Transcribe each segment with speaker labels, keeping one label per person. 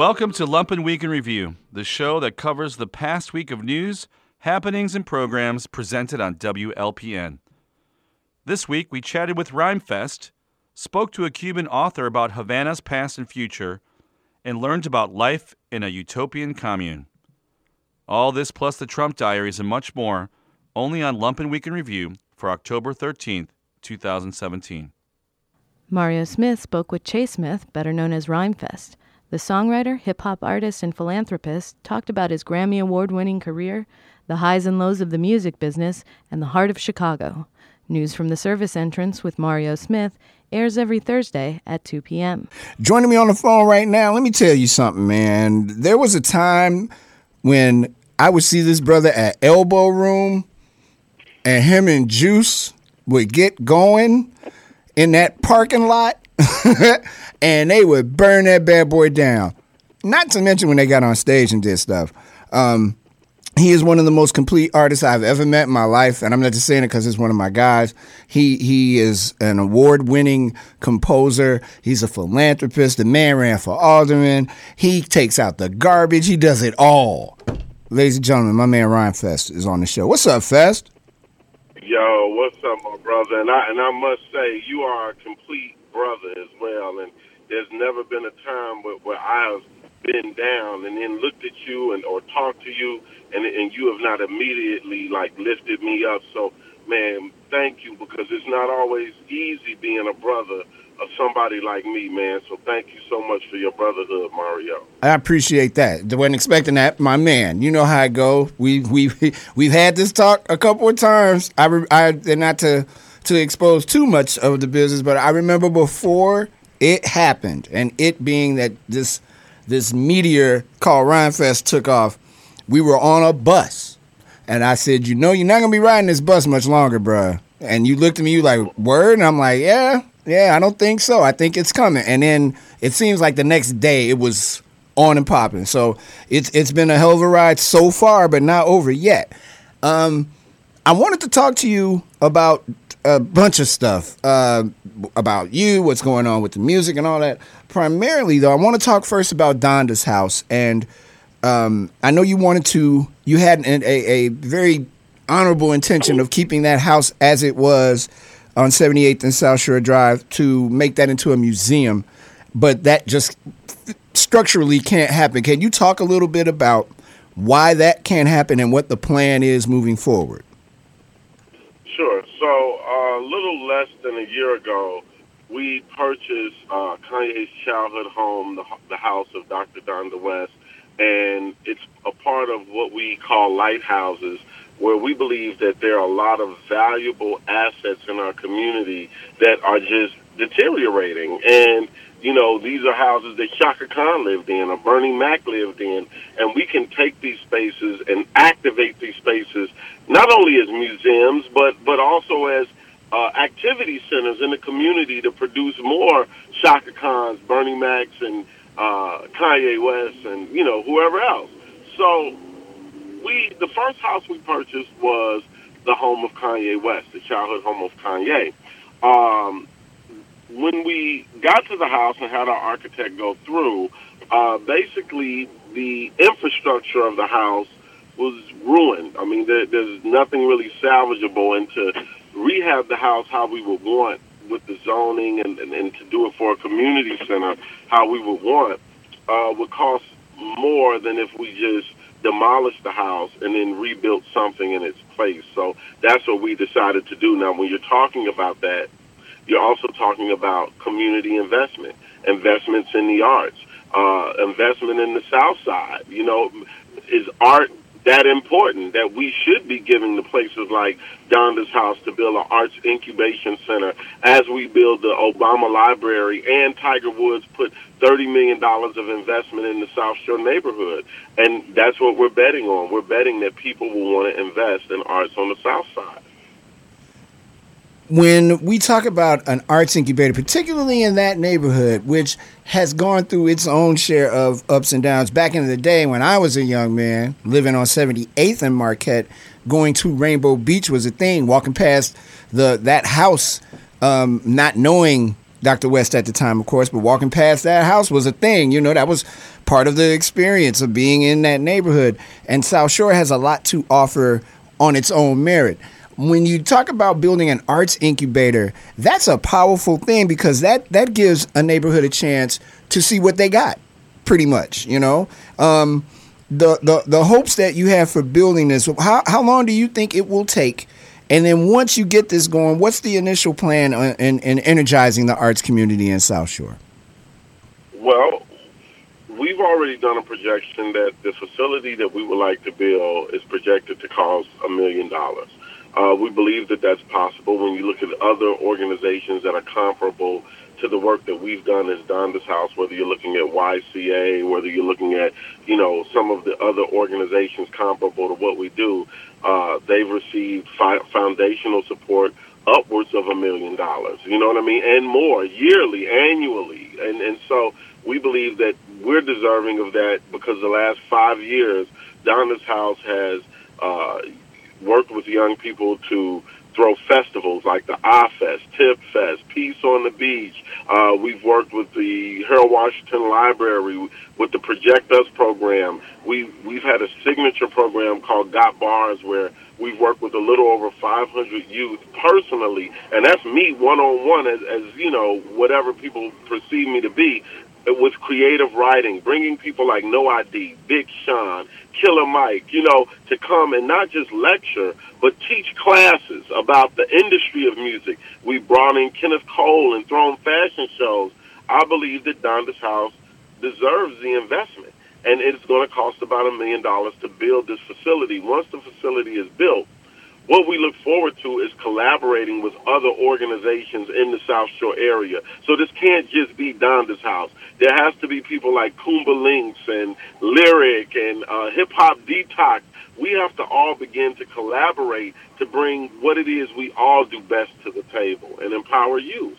Speaker 1: Welcome to Lumpen Week in Review, the show that covers the past week of news, happenings, and programs presented on WLPN. This week, we chatted with Rhymefest, spoke to a Cuban author about Havana's past and future, and learned about life in a utopian commune. All this plus the Trump diaries and much more, only on Lumpen Week in Review for October 13th, 2017.
Speaker 2: Mario Smith spoke with Chase Smith, better known as Rhymefest. The songwriter, hip hop artist, and philanthropist talked about his Grammy Award winning career, the highs and lows of the music business, and the heart of Chicago. News from the service entrance with Mario Smith airs every Thursday at 2 p.m.
Speaker 3: Joining me on the phone right now, let me tell you something, man. There was a time when I would see this brother at Elbow Room, and him and Juice would get going in that parking lot. and they would burn that bad boy down. Not to mention when they got on stage and did stuff. Um, he is one of the most complete artists I've ever met in my life, and I'm not just saying it because he's one of my guys. He he is an award-winning composer. He's a philanthropist. The man ran for alderman. He takes out the garbage. He does it all. Ladies and gentlemen, my man Rhymefest is on the show. What's up, Fest?
Speaker 4: Yo, what's up, my brother? And I and I must say, you are a complete brother as well. And there's never been a time where, where I've been down and then looked at you and or talked to you and and you have not immediately like lifted me up. So man, thank you because it's not always easy being a brother of somebody like me, man. So thank you so much for your brotherhood, Mario.
Speaker 3: I appreciate that. Wasn't expecting that, my man. You know how I go. We we we've had this talk a couple of times. I I not to to expose too much of the business, but I remember before it happened, and it being that this this meteor called Rhymefest took off, we were on a bus, and I said, "You know, you're not gonna be riding this bus much longer, bruh." And you looked at me, you like, "Word?" And I'm like, "Yeah, yeah, I don't think so. I think it's coming." And then it seems like the next day it was on and popping. So it's it's been a hell of a ride so far, but not over yet. Um, I wanted to talk to you about a bunch of stuff uh, about you, what's going on with the music and all that. Primarily, though, I want to talk first about Donda's house, and um, I know you wanted to. You had an, a, a very honorable intention of keeping that house as it was on 78th and South Shore Drive to make that into a museum, but that just structurally can't happen. Can you talk a little bit about why that can't happen and what the plan is moving forward?
Speaker 4: Sure. So uh, a little less than a year ago, we purchased uh, Kanye's childhood home, the, the house of Dr. Donda West, and it's a part of what we call lighthouses, where we believe that there are a lot of valuable assets in our community that are just deteriorating. And you know, these are houses that Chaka Khan lived in or Bernie Mac lived in, and we can take these spaces and activate these spaces not only as museums, but but also as uh, activity centers in the community to produce more Chaka Khans, Bernie Macs, and uh, Kanye West, and you know whoever else. So we the first house we purchased was the home of Kanye West, the childhood home of Kanye. Um, when we got to the house and had our architect go through, uh, basically the infrastructure of the house was ruined. I mean, there, there's nothing really salvageable, and to rehab the house how we would want with the zoning and, and, and to do it for a community center how we would want uh, would cost more than if we just demolished the house and then rebuilt something in its place. So that's what we decided to do. Now, when you're talking about that, you're also talking about community investment, investments in the arts, uh, investment in the South Side. You know, is art that important that we should be giving to places like Donda's House to build an arts incubation center as we build the Obama Library and Tiger Woods put $30 million of investment in the South Shore neighborhood. And that's what we're betting on. We're betting that people will want to invest in arts on the South Side
Speaker 3: when we talk about an arts incubator, particularly in that neighborhood, which has gone through its own share of ups and downs. Back in the day when I was a young man living on 78th and Marquette, going to Rainbow Beach was a thing. Walking past the that house, um, not knowing Dr. West at the time, of course, but walking past that house was a thing. You know, that was part of the experience of being in that neighborhood. And South Shore has a lot to offer on its own merit. When you talk about building an arts incubator, that's a powerful thing because that that gives a neighborhood a chance to see what they got, pretty much. You know, um, the the the hopes that you have for building this. How how long do you think it will take? And then once you get this going, what's the initial plan in, in energizing the arts community in South Shore?
Speaker 4: Well, we've already done a projection that the facility that we would like to build is projected to cost a million dollars. Uh, we believe that that's possible when you look at other organizations that are comparable to the work that we've done as Donda's House, whether you're looking at YCA, whether you're looking at, you know, some of the other organizations comparable to what we do, uh, they've received fi- foundational support upwards of a million dollars. You know what I mean? And more yearly, annually. And, and so we believe that we're deserving of that because the last five years, Donda's House has uh, worked with young people to throw festivals like the I-Fest, Tip Fest, Peace on the Beach. Uh, we've worked with the Harold Washington Library, with the Project Us program. We, we've had a signature program called Got Bars where we've worked with a little over 500 youth personally, and that's me one-on-one as, as you know, whatever people perceive me to be with creative writing, bringing people like No ID, Big Sean, Killer Mike, you know, to come and not just lecture, but teach classes about the industry of music. We brought in Kenneth Cole and thrown fashion shows. I believe that Donda's House deserves the investment, and it's going to cost about a million dollars to build this facility. Once the facility is built, what we look forward to is collaborating with other organizations in the South Shore area. So this can't just be Donda's house. There has to be people like Kumba and Lyric and uh, Hip Hop Detox. We have to all begin to collaborate to bring what it is we all do best to the table and empower youth.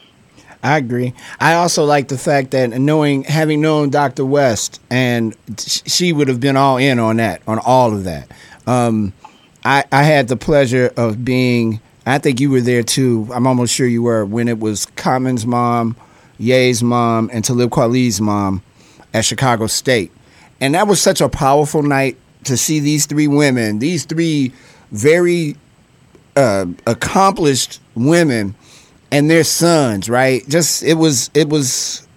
Speaker 3: I agree. I also like the fact that knowing, having known Dr. West, and she would have been all in on that, on all of that. Um, I, I had the pleasure of being. I think you were there too. I'm almost sure you were when it was Common's mom, Ye's mom, and Talib Kweli's mom at Chicago State, and that was such a powerful night to see these three women, these three very uh, accomplished women, and their sons. Right? Just it was it was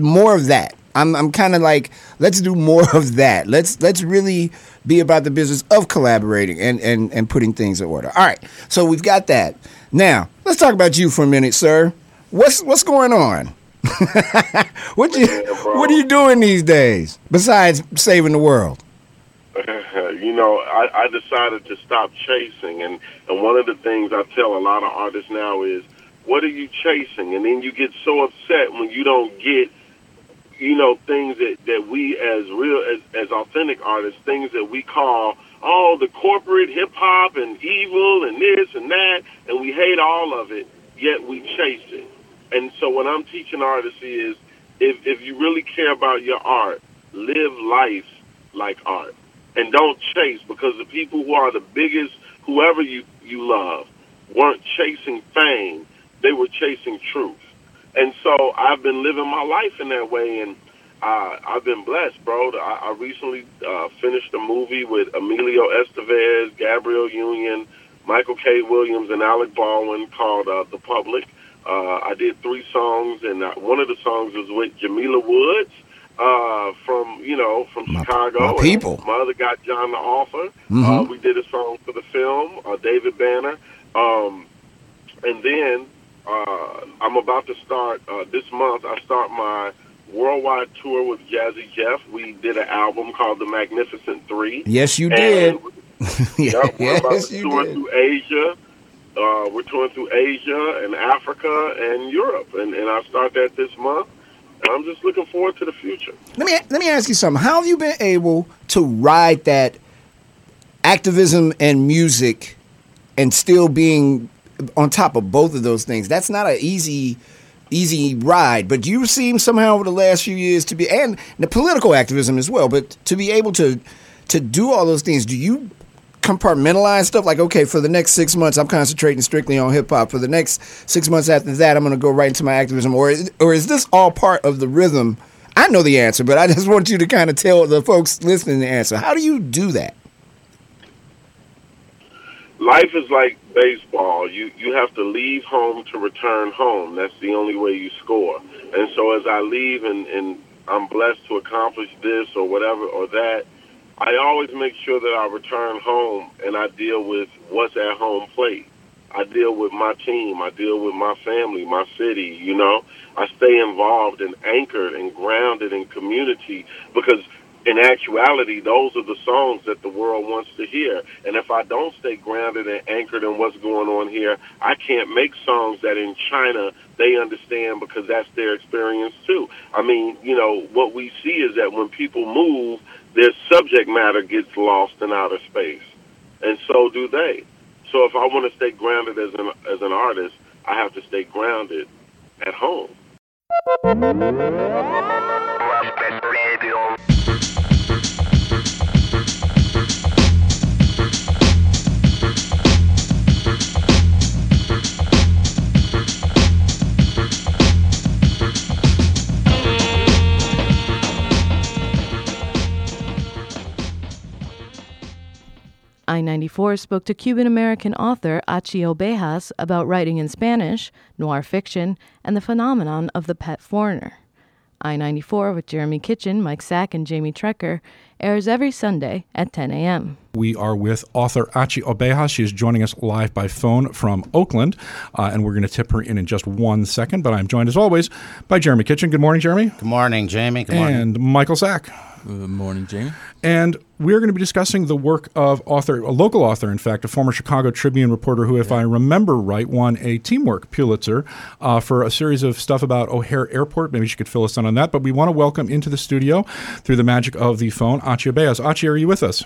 Speaker 3: more of that. I'm I'm kind of like let's do more of that. Let's let's really be about the business of collaborating and, and, and putting things in order. All right, so we've got that. Now, let's talk about you for a minute, sir. What's what's going on? what you what are you doing these days besides saving the world?
Speaker 4: you know, I, I decided to stop chasing, and and one of the things I tell a lot of artists now is, what are you chasing? And then you get so upset when you don't get you know, things that, that we as real, as, as authentic artists, things that we call, oh, the corporate hip hop and evil and this and that, and we hate all of it, yet we chase it. And so what I'm teaching artists is, if, if you really care about your art, live life like art. And don't chase because the people who are the biggest, whoever you, you love, weren't chasing fame. They were chasing truth. And so I've been living my life in that way, and uh, I've been blessed, bro. I, I recently uh, finished a movie with Emilio Estevez, Gabrielle Union, Michael K. Williams, and Alec Baldwin called uh, The Public. Uh, I did three songs, and uh, one of the songs was with Jamila Woods uh, from you know from
Speaker 3: my,
Speaker 4: Chicago.
Speaker 3: My people.
Speaker 4: My other got John the Author.
Speaker 3: Mm-hmm.
Speaker 4: Uh, we did a song for the film. Uh, David Banner, um, and then uh, I'm about to start uh, this month. I start my worldwide tour with Jazzy Jeff. We did an album called The Magnificent Three.
Speaker 3: Yes, you did.
Speaker 4: yeah, we're about
Speaker 3: yes,
Speaker 4: to tour
Speaker 3: did.
Speaker 4: through Asia. Uh, we're touring through Asia and Africa and Europe, and, and I start that this month. And I'm just looking forward to the future.
Speaker 3: Let me let me ask you something. How have you been able to ride that activism and music, and still being on top of both of those things? That's not an easy easy ride, but you seem somehow over the last few years to be and the political activism as well. But to be able to to do all those things, do you compartmentalize stuff? Like, okay, for the next six months, I'm concentrating strictly on hip hop. For the next six months after that, I'm going to go right into my activism. Or, or is this all part of the rhythm? I know the answer, but I just want you to kind of tell the folks listening the answer. How do you do that?
Speaker 4: Life is like baseball. You you have to leave home to return home. That's the only way you score. And so as I leave and, and I'm blessed to accomplish this or whatever or that, I always make sure that I return home and I deal with what's at home plate. I deal with my team. I deal with my family, my city, you know. I stay involved and anchored and grounded in community because in actuality, those are the songs that the world wants to hear. And if I don't stay grounded and anchored in what's going on here, I can't make songs that in China they understand because that's their experience too. I mean, you know, what we see is that when people move, their subject matter gets lost in outer space. And so do they. So if I want to stay grounded as an as an artist, I have to stay grounded at home.
Speaker 2: I 94 spoke to Cuban American author Achy Obejas about writing in Spanish, noir fiction, and the phenomenon of the pet foreigner. I 94 with Jeremy Kitchen, Mike Sack, and Jamie Trecker airs every Sunday at 10 a.m.
Speaker 5: We are with author Achy Obejas. She is joining us live by phone from Oakland, uh, and we're going to tip her in in just one second. But I'm joined, as always, by Jeremy Kitchen. Good morning, Jeremy.
Speaker 6: Good morning, Jamie. Good morning.
Speaker 5: And Michael Sack.
Speaker 7: Good morning, Jamie.
Speaker 5: And we're going to be discussing the work of author, a local author, in fact, a former Chicago Tribune reporter who, if I remember right, won a teamwork Pulitzer uh, for a series of stuff about O'Hare Airport. Maybe she could fill us in on that. But we want to welcome into the studio, through the magic of the phone, Achy Obejas. Achy, are you with us?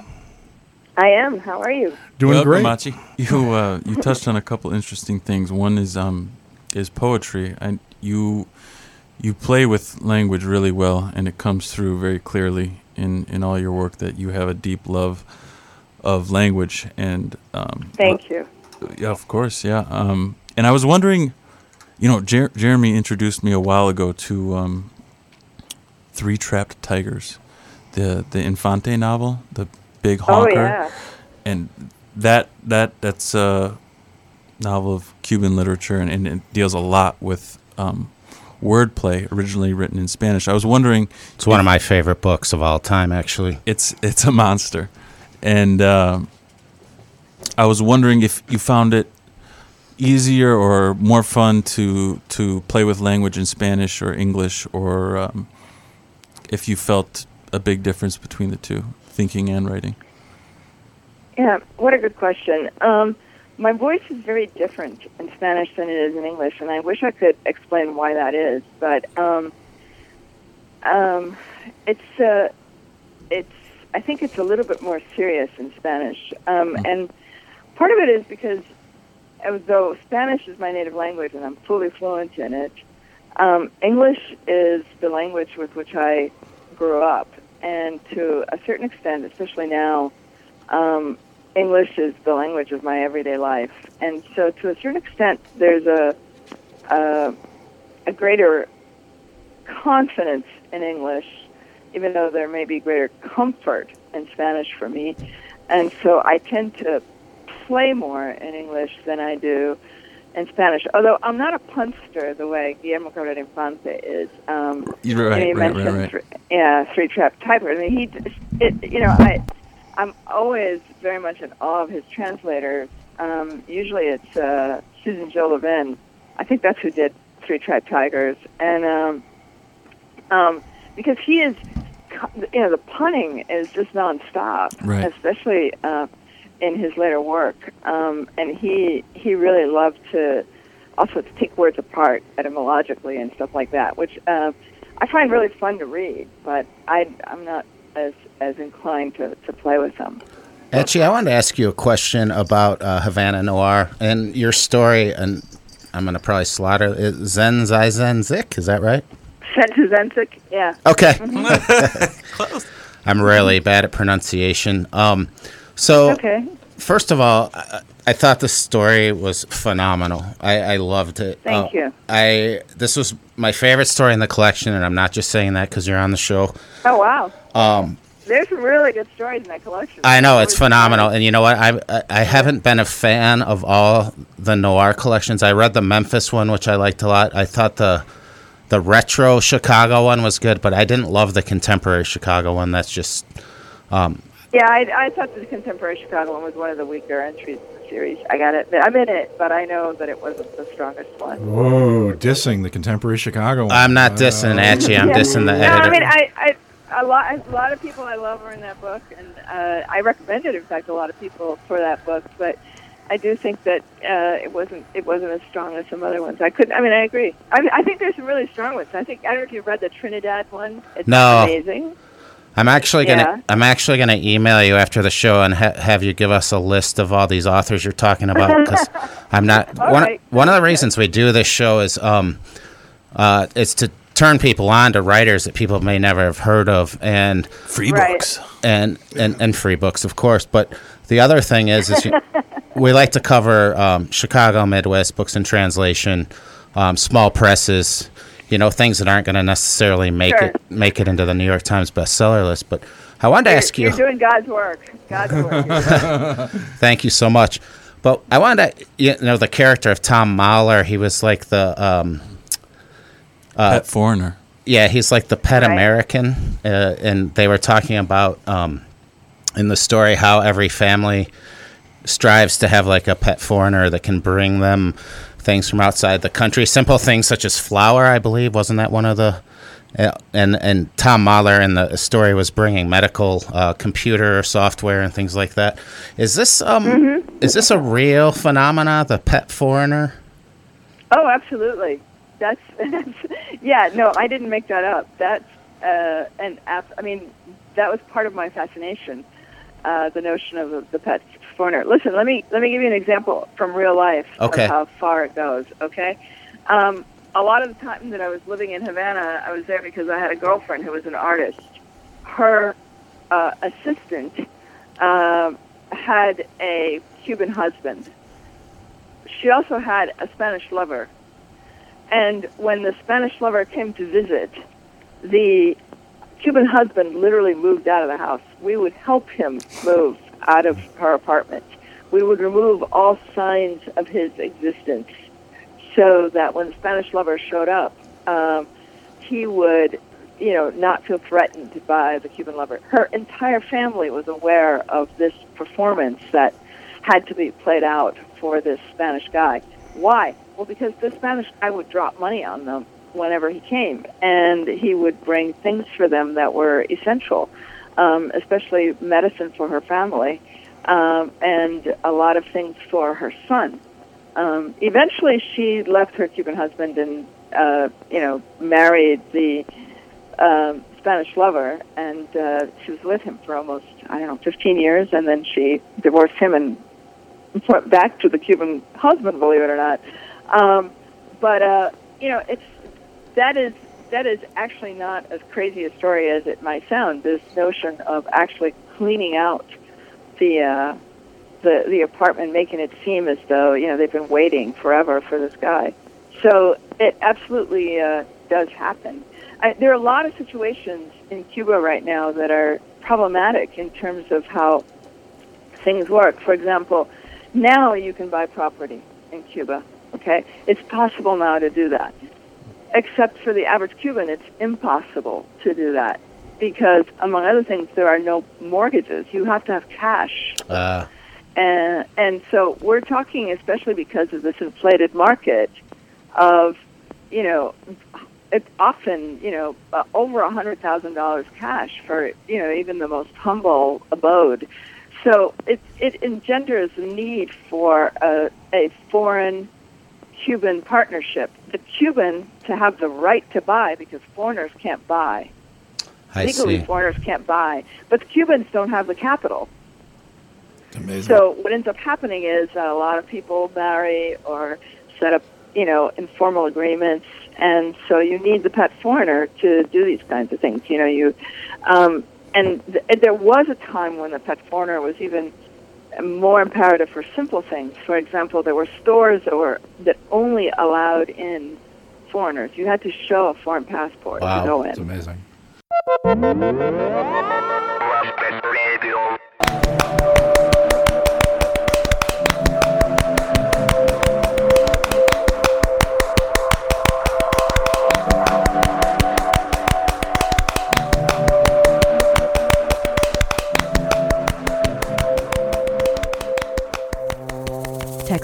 Speaker 8: I am. How are you?
Speaker 5: Doing
Speaker 7: Welcome,
Speaker 5: great.
Speaker 7: Machi. You uh, you touched on a couple interesting things. One is um is poetry, and you you play with language really well, and it comes through very clearly in in all your work that you have a deep love of language. And um,
Speaker 8: Thank you.
Speaker 7: yeah, of course, yeah. Um, and I was wondering, you know, Jer- Jeremy introduced me a while ago to um, Three Trapped Tigers, the the Infante novel, the big
Speaker 8: Oh
Speaker 7: honker
Speaker 8: yeah.
Speaker 7: and that that that's a novel of Cuban literature, and, and it deals a lot with um, wordplay, originally written in Spanish. I was wondering,
Speaker 6: It's one of my favorite books of all time, actually.
Speaker 7: it's it's a monster, and um I was wondering if you found it easier or more fun to to play with language in Spanish or English, or um, if you felt a big difference between the two, thinking and writing.
Speaker 8: Yeah. What a good question. Um, my voice is very different in Spanish than it is in English, and I wish I could explain why that is. But um, um, it's uh, it's I think it's a little bit more serious in Spanish, um, and part of it is because although Spanish is my native language and I'm fully fluent in it, um, English is the language with which I grew up, and to a certain extent, especially now, um, English is the language of my everyday life, and so to a certain extent, there's a a, a greater confidence in English, even though there may be greater comfort in Spanish for me, and so I tend to play more in English than I do in Spanish. Although I'm not a punster the way Guillermo Cabrera Infante is. Um, and he
Speaker 7: right, right,
Speaker 8: mentioned
Speaker 7: right, right.
Speaker 8: Yeah, three trap typer. I mean, he, it, you know, I, I'm always very much in awe of his translators. Um, usually, it's uh, Suzanne Jill Levine. I think that's who did Three Trapped Tigers, and um, um, because he is, you know, the punning is just nonstop,
Speaker 7: Right.
Speaker 8: especially uh, in his later work. Um, and he he really loved to also to take words apart etymologically and stuff like that, which uh, I find really fun to read. But I I'm not as as inclined to, to play with them.
Speaker 6: Actually, I wanted to ask you a question about uh, Havana Noir and your story, and I'm going to probably slaughter it. Zen Zai Zen Zik, is that right?
Speaker 8: Zen to Zenzik, yeah.
Speaker 6: Okay.
Speaker 8: Mm-hmm.
Speaker 6: I'm really bad at pronunciation. Um, so
Speaker 8: Okay.
Speaker 6: First of all, I, I thought the story was phenomenal. I, I loved it.
Speaker 8: Thank
Speaker 6: Uh,
Speaker 8: you.
Speaker 6: I this was my favorite story in the collection, and I'm not just saying that because you're on the show.
Speaker 8: Oh wow.
Speaker 6: Um,
Speaker 8: There's some really good stories in that collection.
Speaker 6: I know it's phenomenal, and you know what? I I- I haven't been a fan of all the noir collections. I read the Memphis one, which I liked a lot. I thought the the retro Chicago one was good, but I didn't love the contemporary Chicago one. That's just um,
Speaker 8: Yeah, I, I thought the contemporary Chicago one was one of the weaker entries in the series. I got it. I'm in it, but I know that it wasn't the strongest one.
Speaker 5: Whoa, dissing the contemporary Chicago. one.
Speaker 6: I'm not dissing at you. I'm
Speaker 8: Yeah.
Speaker 6: dissing the editor.
Speaker 8: No,
Speaker 6: editor.
Speaker 8: I mean, I, I, a lot, a lot of people I love are in that book, and uh, I recommended, in fact, a lot of people for that book. But I do think that uh, it wasn't, it wasn't as strong as some other ones. I couldn't. I mean, I agree. I, I think there's some really strong ones. I think I don't know if you've read the Trinidad one. It's
Speaker 6: No.
Speaker 8: amazing.
Speaker 6: I'm actually gonna
Speaker 8: Yeah.
Speaker 6: I'm actually gonna email you after the show and ha- have you give us a list of all these authors you're talking about because I'm not one
Speaker 8: right.
Speaker 6: one of the reasons we do this show is um uh it's to turn people on to writers that people may never have heard of and
Speaker 7: Free
Speaker 8: Right.
Speaker 7: books.
Speaker 6: and, and and free books of course but the other thing is is you, we like to cover um, Chicago Midwest books in translation um, small presses you know things that aren't going to necessarily make
Speaker 8: Sure.
Speaker 6: it make it into the New York Times bestseller list but I wanted to ask you
Speaker 8: You're doing God's work. God's work.
Speaker 6: Thank you so much. But I wanted to, you know, the character of Tom Mahler. He was like the, um,
Speaker 7: Pet foreigner.
Speaker 6: yeah, he's like the pet
Speaker 8: Right.
Speaker 6: American. Uh, and they were talking about um, in the story how every family strives to have like a pet foreigner that can bring them things from outside the country. Simple things such as flour, I believe, wasn't that one of the. Uh, and and Tom Mahler in the story was bringing medical uh, computer software and things like that. Is this um is this a real phenomena, the pet foreigner?
Speaker 8: Oh, absolutely. That's, that's yeah. No, I didn't make that up. That's uh, an app. I mean, that was part of my fascination. Uh, the notion of the pet foreigner. Listen, let me let me give you an example from real life
Speaker 6: Okay.
Speaker 8: of how far it goes. Okay. Um, a lot of the time that I was living in Havana, I was there because I had a girlfriend who was an artist. Her uh, assistant uh, had a Cuban husband. She also had a Spanish lover. And when the Spanish lover came to visit, the Cuban husband literally moved out of the house. We would help him move out of her apartment. We would remove all signs of his existence so that when the Spanish lover showed up, um, he would, you know, not feel threatened by the Cuban lover. Her entire family was aware of this performance that had to be played out for this Spanish guy. Why? Well, because the Spanish guy would drop money on them whenever he came, and he would bring things for them that were essential, um, especially medicine for her family, um, and a lot of things for her son. Um, eventually, she left her Cuban husband and, uh, you know, married the um, Spanish lover, and uh, she was with him for almost, I don't know, 15 years, and then she divorced him and went back to the Cuban husband, believe it or not. Um, but uh, you know, it's that is that is actually not as crazy a story as it might sound. This notion of actually cleaning out the uh, the the apartment, making it seem as though you know they've been waiting forever for this guy. So it absolutely uh, does happen. I, there are a lot of situations in Cuba right now that are problematic in terms of how things work. For example, now you can buy property in Cuba. Okay, it's possible now to do that. Except for the average Cuban, it's impossible to do that because, among other things, there are no mortgages. You have to have cash,
Speaker 6: Uh,
Speaker 8: and and so we're talking, especially because of this inflated market, of you know, it's often you know uh, over a hundred thousand dollars cash for you know even the most humble abode. So it it engenders the need for a, a foreign Cuban partnership. The Cuban to have the right to buy because foreigners can't buy.
Speaker 6: I
Speaker 8: Legally,
Speaker 6: see.
Speaker 8: foreigners can't buy, but the Cubans don't have the capital.
Speaker 5: Amazing.
Speaker 8: So what ends up happening is that a lot of people marry or set up, you know, informal agreements, and so you need the pet foreigner to do these kinds of things. You know, you, um, and th- there was a time when the pet foreigner was even more imperative for simple things. For example, there were stores that were that only allowed in foreigners. You had to show a foreign passport
Speaker 6: Wow,
Speaker 8: to go
Speaker 5: It's
Speaker 8: in.
Speaker 5: amazing.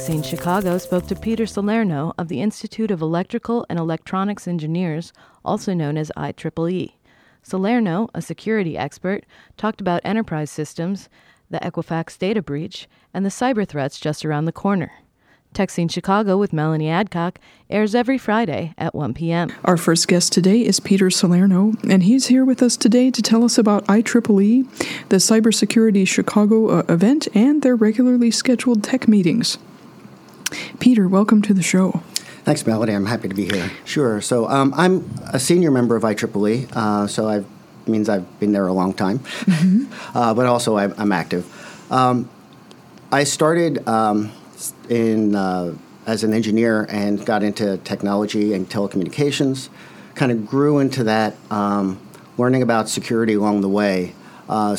Speaker 2: Tech Scene Chicago spoke to Peter Salerno of the Institute of Electrical and Electronics Engineers, also known as IEEE. Salerno, a security expert, talked about enterprise systems, the Equifax data breach, and the cyber threats just around the corner. Tech Scene Chicago with Melanie Adcock airs every Friday at 1 p.m.
Speaker 9: Our first guest today is Peter Salerno, and he's here with us today to tell us about IEEE, the Cybersecurity Chicago uh, event, and their regularly scheduled tech meetings. Peter, welcome to the show.
Speaker 10: Thanks, Melody. I'm happy to be here. Sure. So um, I'm a senior member of IEEE, uh, so I means I've been there a long time, uh, but also I'm, I'm active. Um, I started um, in uh, as an engineer and got into technology and telecommunications. Kind of grew into that, um, learning about security along the way. Uh,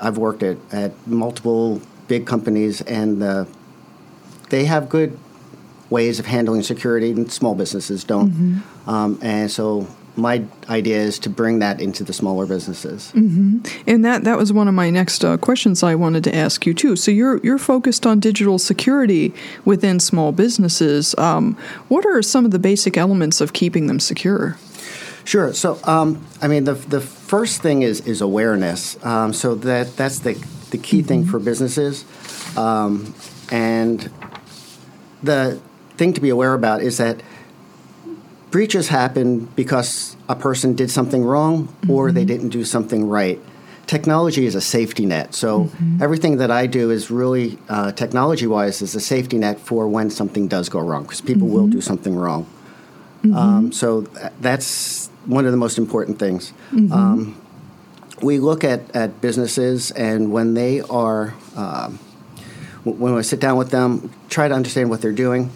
Speaker 10: I've worked at, at multiple big companies, and uh, they have good ways of handling security, and small businesses don't. Um, and so my idea is to bring that into the smaller businesses.
Speaker 9: And that, that was one of my next uh, questions I wanted to ask you too. So you're you're focused on digital security within small businesses. Um, what are some of the basic elements of keeping them secure?
Speaker 10: Sure. So, um, I mean, the the first thing is is awareness. Um, so that that's the the key thing for businesses, um, and the thing to be aware about is that breaches happen because a person did something wrong or they didn't do something right. Technology is a safety net. So everything that I do is really uh, technology-wise is a safety net for when something does go wrong because people will do something wrong. Um, so th- that's one of the most important things. Um, we look at, at businesses, and when they are, um, when I sit down with them, try to understand what they're doing,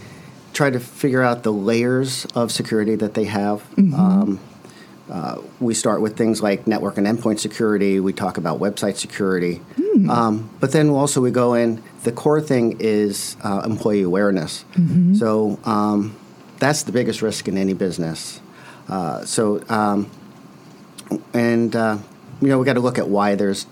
Speaker 10: try to figure out the layers of security that they have. Um, uh, we start with things like network and endpoint security. We talk about website security. Um, but then also we go in, the core thing is uh, employee awareness. So um, that's the biggest risk in any business. Uh, so, um, and, uh, you know, we got to look at why there's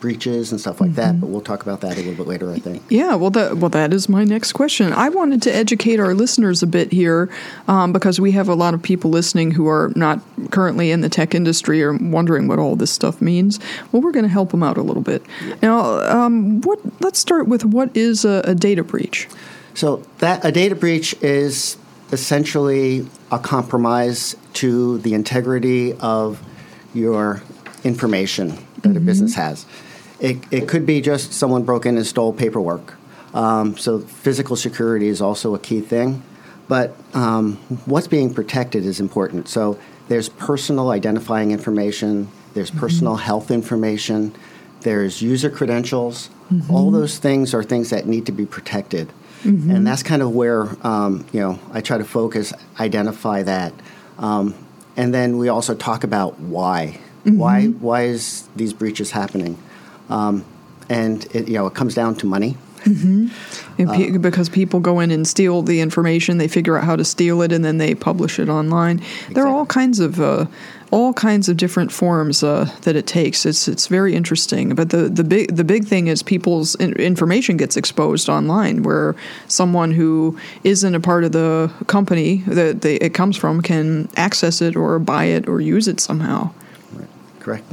Speaker 10: breaches and stuff like that, but we'll talk about that a little bit later, I think.
Speaker 9: Yeah, well, that well, that is my next question. I wanted to educate our listeners a bit here um, because we have a lot of people listening who are not currently in the tech industry or wondering what all this stuff means. Well, we're going to help them out a little bit. Now, um, what? Let's start with what is a, a data breach.
Speaker 10: So that a data breach is essentially a compromise to the integrity of your information that a business has. It, it could be just someone broke in and stole paperwork. Um, so physical security is also a key thing, but um, what's being protected is important. So there's personal identifying information, there's personal health information, there's user credentials. All those things are things that need to be protected. And that's kind of where um, you know I try to focus, identify that, um, and then we also talk about why, why, why is these breaches happening, um, and it, you know it comes down to money.
Speaker 9: And pe- because people go in and steal the information, they figure out how to steal it, and then they publish it online. There are all kinds of uh, all kinds of different forms uh, that it takes. It's it's very interesting. But the the big the big thing is people's in- information gets exposed online, where someone who isn't a part of the company that they, it comes from can access it or buy it or use it somehow.
Speaker 10: Correct.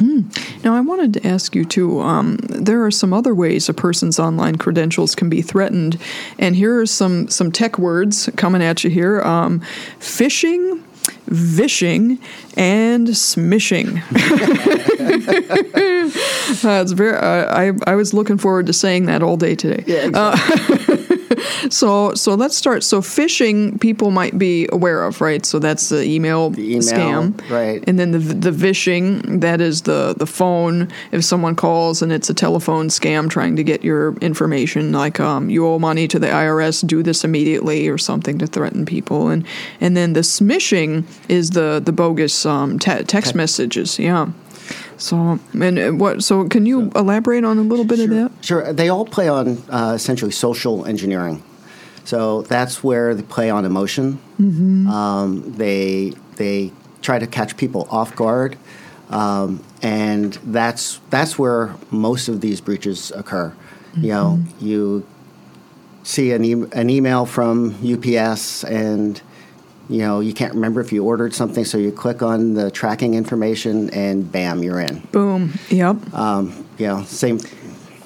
Speaker 9: Now, I wanted to ask you too. Um, there are some other ways a person's online credentials can be threatened, and here are some some tech words coming at you here: um, phishing, vishing, and smishing. That's very. Uh, I I was looking forward to saying that all day today.
Speaker 10: Yeah, exactly.
Speaker 9: so so let's start. So phishing, people might be aware of, right? So that's the email,
Speaker 10: email,
Speaker 9: scam,
Speaker 10: right.
Speaker 9: And then the the vishing, that is the the phone. If someone calls and it's a telephone scam trying to get your information, like um, you owe money to the IRS, do this immediately, or something to threaten people. And and then the smishing is the the bogus um, te- text messages. Yeah. So and uh, what? So can you elaborate on a little bit of that?
Speaker 10: Sure. They all play on uh, essentially social engineering. So that's where they play on emotion. Um, they they try to catch people off guard, um, and that's that's where most of these breaches occur. You know, you see an, e- an email from UPS and you know you can't remember if you ordered something so you click on the tracking information and bam you're in
Speaker 9: Boom. Yep.
Speaker 10: um, you know same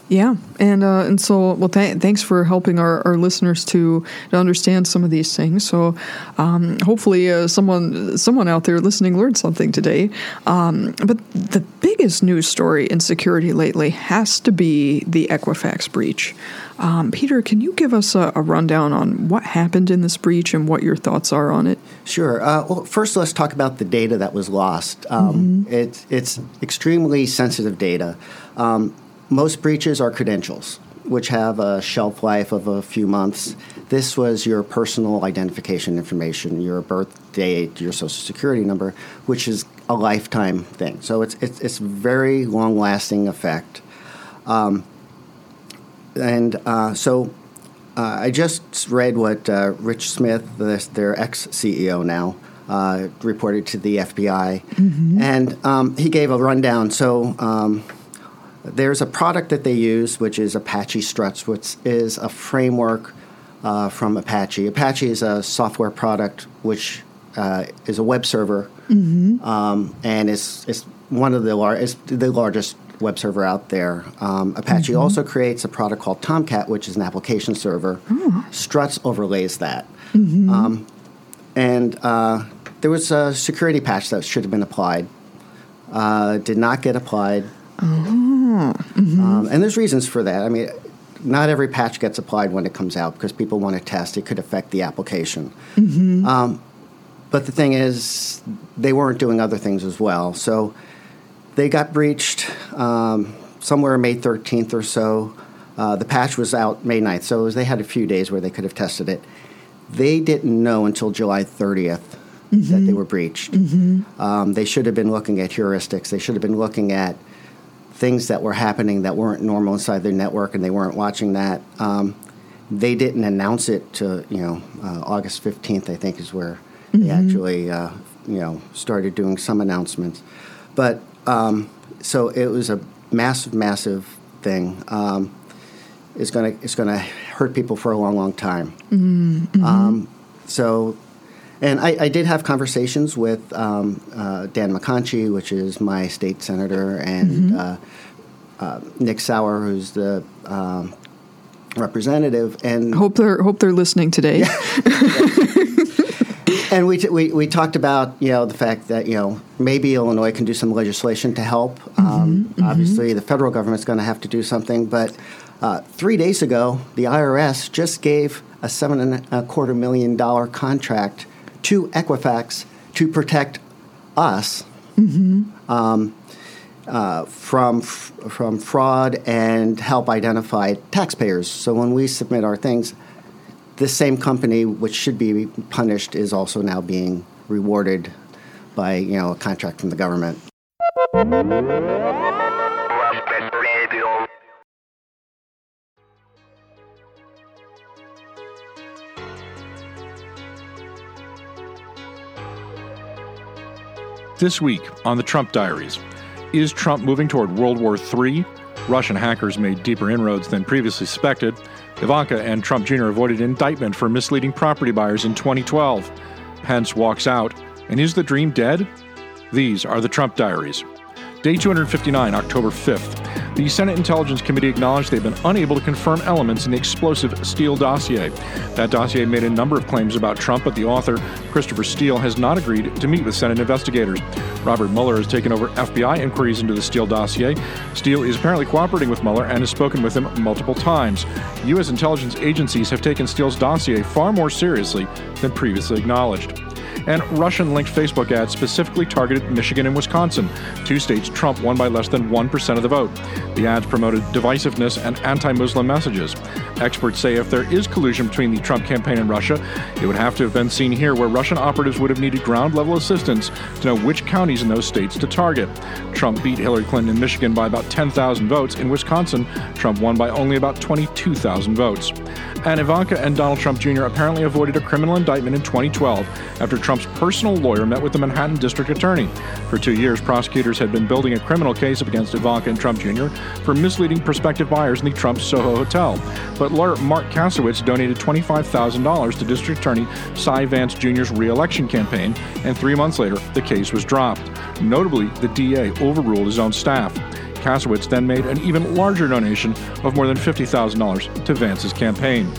Speaker 9: Yeah, and uh, and so well, th- thanks for helping our, our listeners to to understand some of these things. So um, hopefully, uh, someone someone out there listening learned something today. Um, but the biggest news story in security lately has to be the Equifax breach. Um, Peter, can you give us a, a rundown on what happened in this breach and what your thoughts are on it?
Speaker 10: Sure. Uh, well, first, let's talk about the data that was lost. Um, it's, it's extremely sensitive data. Um, most breaches are credentials, which have a shelf life of a few months. This was your personal identification information, your birth date, your social security number, which is a lifetime thing. So it's, it's, it's very long lasting effect. Um, and uh, so uh, I just read what uh, Rich Smith, the, their ex CEO now, uh, reported to the FBI, and um, he gave a rundown. So um, there's a product that they use, which is Apache Struts, which is a framework uh, from Apache. Apache is a software product which uh, is a web server, um, and it's, it's one of the lar- it's the largest web server out there. Um, Apache also creates a product called Tomcat, which is an application server. Struts overlays that. Um, and uh, there was a security patch that should have been applied. Uh, did not get applied. Um, and there's reasons for that. I mean, not every patch gets applied when it comes out because people want to test. It could affect the application. Um, but the thing is, they weren't doing other things as well. So they got breached um, somewhere May 13th or so. Uh, the patch was out May 9th, so was, they had a few days where they could have tested it. They didn't know until July 30th that they were breached. Um, they should have been looking at heuristics. They should have been looking at things that were happening that weren't normal inside their network, and they weren't watching that. Um, they didn't announce it to you know uh, August 15th. I think is where they actually uh, you know started doing some announcements. But um, so it was a massive, massive thing. Um, it's gonna it's gonna hurt people for a long, long time. Um, so, and I, I did have conversations with um, uh, Dan McConchie, which is my state senator, and uh, uh, Nick Sauer, who's the um, representative, and
Speaker 9: Hope they're hope they're listening today.
Speaker 10: and we, t- we we talked about you know the fact that you know maybe Illinois can do some legislation to help. Um, Obviously, the federal government's going to have to do something. But uh, three days ago, the IRS just gave a seven and a quarter million dollar contract to Equifax to protect us um, uh, from f- from fraud and help identify taxpayers. So when we submit our things, this same company, which should be punished, is also now being rewarded by you know a contract from the government.
Speaker 5: This week on the Trump Diaries Is Trump moving toward World War III? Russian hackers made deeper inroads than previously suspected. Ivanka and Trump Jr. avoided indictment for misleading property buyers in 2012. Pence walks out. And is the dream dead? These are the Trump Diaries. Day 259, October 5th. The Senate Intelligence Committee acknowledged they've been unable to confirm elements in the explosive Steele dossier. That dossier made a number of claims about Trump, but the author, Christopher Steele, has not agreed to meet with Senate investigators. Robert Mueller has taken over FBI inquiries into the Steele dossier. Steele is apparently cooperating with Mueller and has spoken with him multiple times. U.S. intelligence agencies have taken Steele's dossier far more seriously than previously acknowledged and Russian linked Facebook ads specifically targeted Michigan and Wisconsin, two states Trump won by less than 1% of the vote. The ads promoted divisiveness and anti Muslim messages. Experts say if there is collusion between the Trump campaign and Russia, it would have to have been seen here, where Russian operatives would have needed ground level assistance to know which counties in those states to target. Trump beat Hillary Clinton in Michigan by about 10,000 votes. In Wisconsin, Trump won by only about 22,000 votes. And Ivanka and Donald Trump Jr. apparently avoided a criminal indictment in 2012 after Trump's personal lawyer met with the Manhattan District Attorney. For two years, prosecutors had been building a criminal case against Ivanka and Trump Jr. for misleading prospective buyers in the Trump Soho Hotel. But lawyer Marc Kasowitz donated $25,000 to District Attorney Cy Vance Jr.'s reelection campaign, and three months later, the case was dropped. Notably, the DA overruled his own staff. Kasowitz then made an even larger donation of more than $50,000 to Vance's campaign.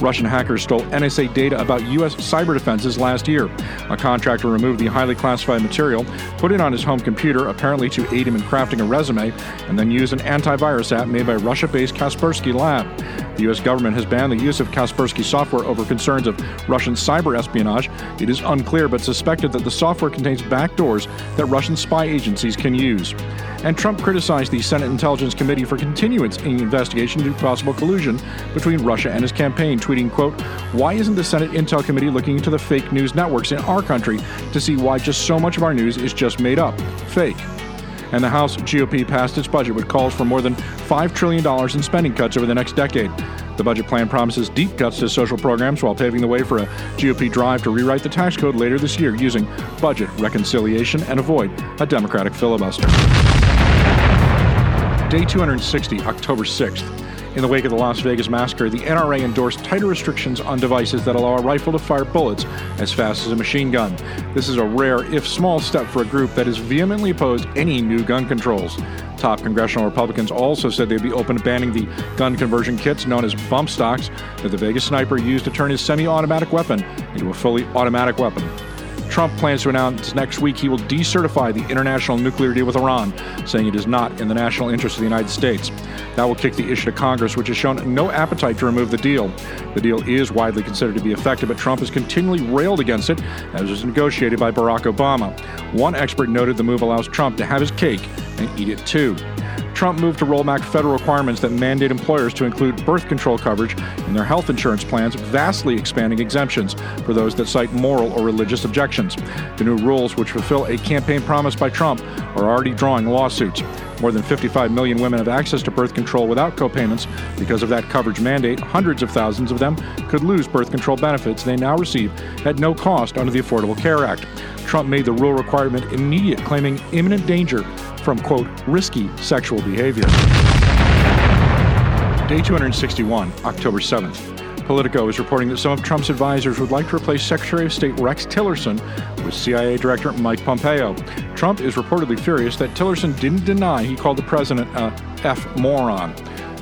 Speaker 5: Russian hackers stole NSA data about U.S. cyber defenses last year. A contractor removed the highly classified material, put it on his home computer, apparently to aid him in crafting a resume, and then used an antivirus app made by Russia based Kaspersky Lab. The U.S. government has banned the use of Kaspersky software over concerns of Russian cyber espionage. It is unclear, but suspected that the software contains backdoors that Russian spy agencies can use. And Trump criticized the Senate Intelligence Committee for continuing its investigation into possible collusion between Russia and his campaign, tweeting, quote, Why isn't the Senate Intel Committee looking into the fake news networks in our country to see why just so much of our news is just made up, fake? And the House GOP passed its budget with calls for more than $5 trillion in spending cuts over the next decade. The budget plan promises deep cuts to social programs while paving the way for a GOP drive to rewrite the tax code later this year using budget reconciliation and avoid a Democratic filibuster. Day 260, October 6th. In the wake of the Las Vegas massacre, the NRA endorsed tighter restrictions on devices that allow a rifle to fire bullets as fast as a machine gun. This is a rare, if small, step for a group that has vehemently opposed any new gun controls. Top congressional Republicans also said they'd be open to banning the gun conversion kits known as bump stocks that the Vegas sniper used to turn his semi automatic weapon into a fully automatic weapon. Trump plans to announce next week he will decertify the international nuclear deal with Iran, saying it is not in the national interest of the United States. That will kick the issue to Congress, which has shown no appetite to remove the deal. The deal is widely considered to be effective, but Trump has continually railed against it as it was negotiated by Barack Obama. One expert noted the move allows Trump to have his cake and eat it too. Trump moved to roll back federal requirements that mandate employers to include birth control coverage in their health insurance plans, vastly expanding exemptions for those that cite moral or religious objections. The new rules, which fulfill a campaign promise by Trump, are already drawing lawsuits. More than 55 million women have access to birth control without copayments. Because of that coverage mandate, hundreds of thousands of them could lose birth control benefits they now receive at no cost under the Affordable Care Act. Trump made the rule requirement immediate, claiming imminent danger from, quote, risky sexual behavior. Day 261, October 7th. Politico is reporting that some of Trump's advisors would like to replace Secretary of State Rex Tillerson with CIA Director Mike Pompeo. Trump is reportedly furious that Tillerson didn't deny he called the president a F moron.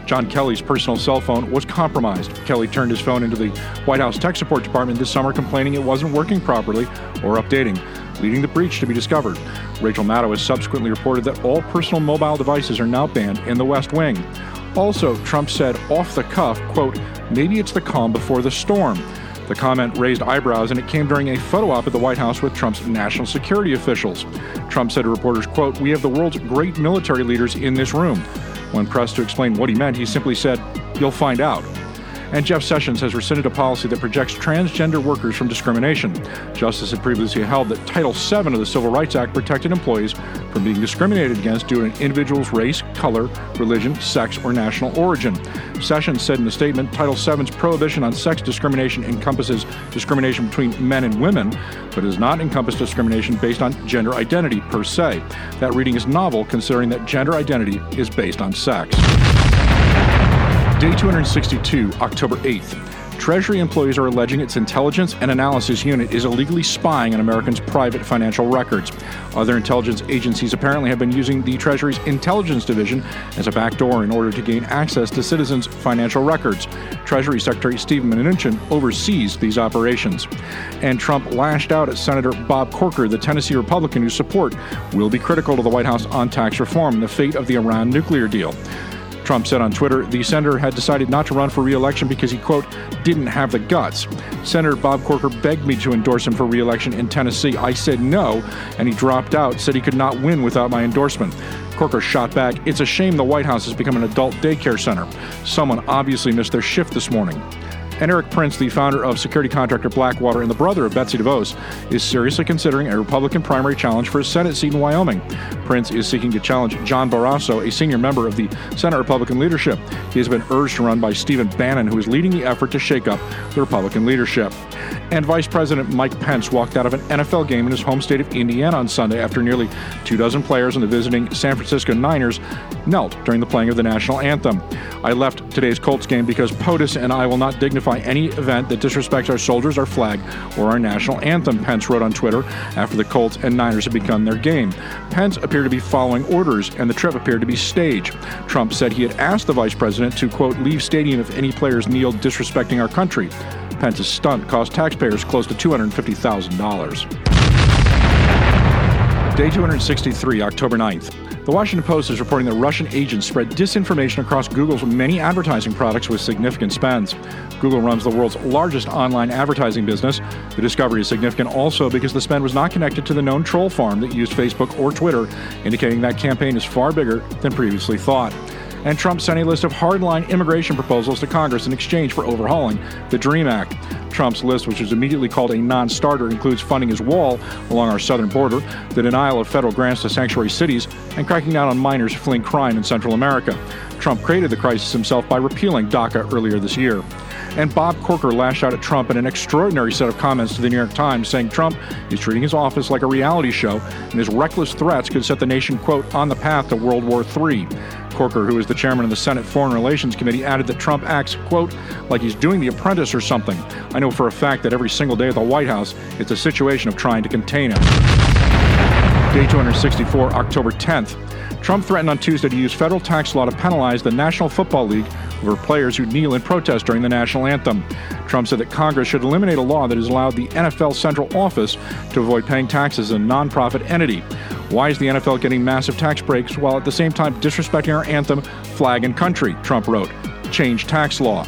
Speaker 5: John Kelly's personal cell phone was compromised. Kelly turned his phone into the White House tech support department this summer, complaining it wasn't working properly or updating leading the breach to be discovered. Rachel Maddow has subsequently reported that all personal mobile devices are now banned in the West Wing. Also, Trump said off the cuff, quote, maybe it's the calm before the storm. The comment raised eyebrows and it came during a photo op at the White House with Trump's national security officials. Trump said to reporters, quote, We have the world's great military leaders in this room. When pressed to explain what he meant, he simply said, You'll find out. And Jeff Sessions has rescinded a policy that protects transgender workers from discrimination. Justice had previously held that Title VII of the Civil Rights Act protected employees from being discriminated against due to an individual's race, color, religion, sex, or national origin. Sessions said in a statement Title VII's prohibition on sex discrimination encompasses discrimination between men and women, but does not encompass discrimination based on gender identity per se. That reading is novel considering that gender identity is based on sex. Day 262, October 8th. Treasury employees are alleging its intelligence and analysis unit is illegally spying on Americans' private financial records. Other intelligence agencies apparently have been using the Treasury's Intelligence Division as a backdoor in order to gain access to citizens' financial records. Treasury Secretary Steve Mnuchin oversees these operations. And Trump lashed out at Senator Bob Corker, the Tennessee Republican whose support will be critical to the White House on tax reform and the fate of the Iran nuclear deal. Trump said on Twitter the senator had decided not to run for re-election because he, quote, didn't have the guts. Senator Bob Corker begged me to endorse him for re-election in Tennessee. I said no, and he dropped out, said he could not win without my endorsement. Corker shot back, It's a shame the White House has become an adult daycare center. Someone obviously missed their shift this morning. And Erik Prince, the founder of security contractor Blackwater and the brother of Betsy DeVos, is seriously considering a Republican primary challenge for a Senate seat in Wyoming. Prince is seeking to challenge John Barrasso, a senior member of the Senate Republican leadership. He has been urged to run by Stephen Bannon, who is leading the effort to shake up the Republican leadership. And Vice President Mike Pence walked out of an NFL game in his home state of Indiana on Sunday after nearly two dozen players in the visiting San Francisco Niners knelt during the playing of the national anthem. I left today's Colts game because POTUS and I will not dignify any event that disrespects our soldiers, our flag, or our national anthem, Pence wrote on Twitter after the Colts and Niners had begun their game. Pence appeared to be following orders, and the trip appeared to be staged. Trump said he had asked the vice president to, quote, leave stadium if any players kneel disrespecting our country. Pence's stunt cost taxpayers close to $250,000. Day 263, October 9th. The Washington Post is reporting that Russian agents spread disinformation across Google's many advertising products with significant spends. Google runs the world's largest online advertising business. The discovery is significant also because the spend was not connected to the known troll farm that used Facebook or Twitter, indicating that campaign is far bigger than previously thought and Trump sent a list of hardline immigration proposals to Congress in exchange for overhauling the DREAM Act. Trump's list, which was immediately called a non starter, includes funding his wall along our southern border, the denial of federal grants to sanctuary cities, and cracking down on minors fleeing crime in Central America. Trump created the crisis himself by repealing DACA earlier this year. And Bob Corker lashed out at Trump in an extraordinary set of comments to the New York Times, saying Trump is treating his office like a reality show, and his reckless threats could set the nation, quote, on the path to World War III. Corker, who is the chairman of the Senate Foreign Relations Committee, added that Trump acts, quote, like he's doing The Apprentice or something. I know for a fact that every single day at the White House, it's a situation of trying to contain him. Day 264, October 10th. Trump threatened on Tuesday to use federal tax law to penalize the National Football League over players who kneel in protest during the national anthem. Trump said that Congress should eliminate a law that has allowed the NFL central office to avoid paying taxes as a nonprofit entity. Why is the NFL getting massive tax breaks while at the same time disrespecting our anthem, flag, and country? Trump wrote. Change tax law.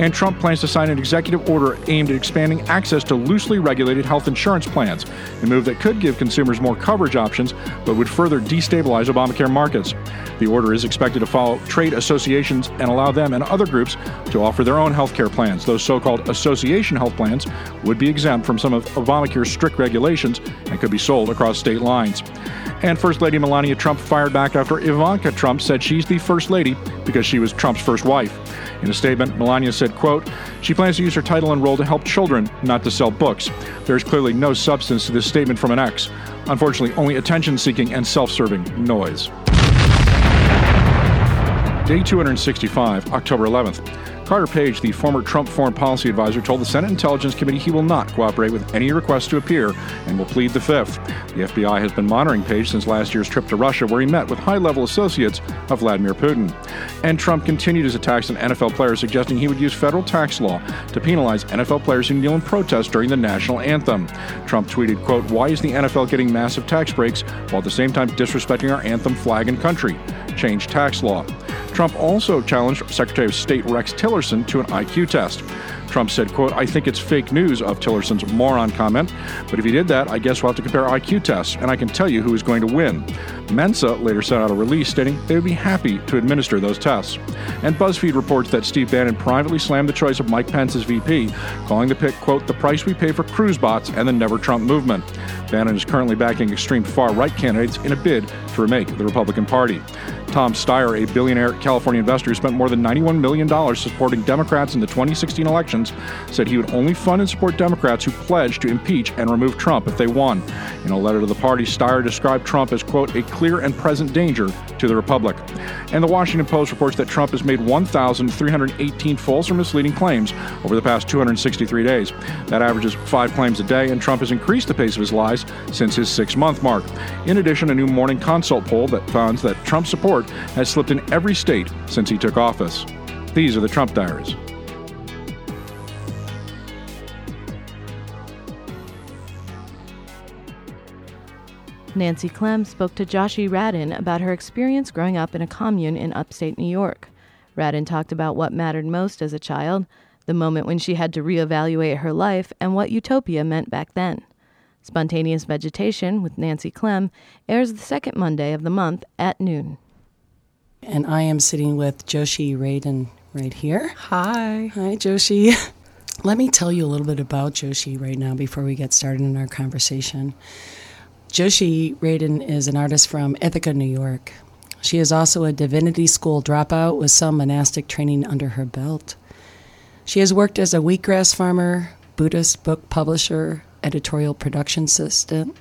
Speaker 5: And Trump plans to sign an executive order aimed at expanding access to loosely regulated health insurance plans, a move that could give consumers more coverage options but would further destabilize Obamacare markets. The order is expected to follow trade associations and allow them and other groups to offer their own health care plans. Those so called association health plans would be exempt from some of Obamacare's strict regulations and could be sold across state lines. And First Lady Melania Trump fired back after Ivanka Trump said she's the First Lady because she was Trump's first wife. In a statement, Melania said, quote, she plans to use her title and role to help children, not to sell books. There's clearly no substance to this statement from an ex. Unfortunately, only attention seeking and self serving noise. Day 265, October 11th. Carter Page, the former Trump foreign policy advisor, told the Senate Intelligence Committee he will not cooperate with any request to appear and will plead the fifth. The FBI has been monitoring Page since last year's trip to Russia, where he met with high level associates of Vladimir Putin. And Trump continued his attacks on NFL players, suggesting he would use federal tax law to penalize NFL players who kneel in protest during the national anthem. Trump tweeted, quote, Why is the NFL getting massive tax breaks while at the same time disrespecting our anthem, flag, and country? Change tax law. Trump also challenged Secretary of State Rex Tillerson to an IQ test. Trump said, quote, I think it's fake news of Tillerson's moron comment, but if he did that, I guess we'll have to compare IQ tests, and I can tell you who is going to win. Mensa later sent out a release stating they would be happy to administer those tests. And BuzzFeed reports that Steve Bannon privately slammed the choice of Mike Pence as VP, calling the pick, quote, the price we pay for Cruz bots and the Never Trump movement. Bannon is currently backing extreme far right candidates in a bid to remake the Republican Party. Tom Steyer, a billionaire California investor who spent more than $91 million supporting Democrats in the 2016 said he would only fund and support Democrats who pledged to impeach and remove Trump if they won. In a letter to the party, Steyer described Trump as, quote, a clear and present danger to the Republic. And the Washington Post reports that Trump has made 1,318 false or misleading claims over the past 263 days. That averages five claims a day, and Trump has increased the pace of his lies since his six month mark. In addition, a new Morning Consult poll that finds that Trump support has slipped in every state since he took office. These are the Trump diaries.
Speaker 2: Nancy Klehm spoke to Joshi Radin about her experience growing up in a commune in upstate New York. Radin talked about what mattered most as a child, the moment when she had to reevaluate her life, and what utopia meant back then. Spontaneous Vegetation with Nancy Klehm airs the second Monday of the month at noon.
Speaker 11: And I am sitting with Joshi Radin right here.
Speaker 12: Hi.
Speaker 11: Hi, Joshi. Let me tell you a little bit about Joshi right now before we get started in our conversation. Joshi Radin is an artist from Ithaca, New York. She is also a divinity school dropout with some monastic training under her belt. She has worked as a wheatgrass farmer, Buddhist book publisher, editorial production assistant,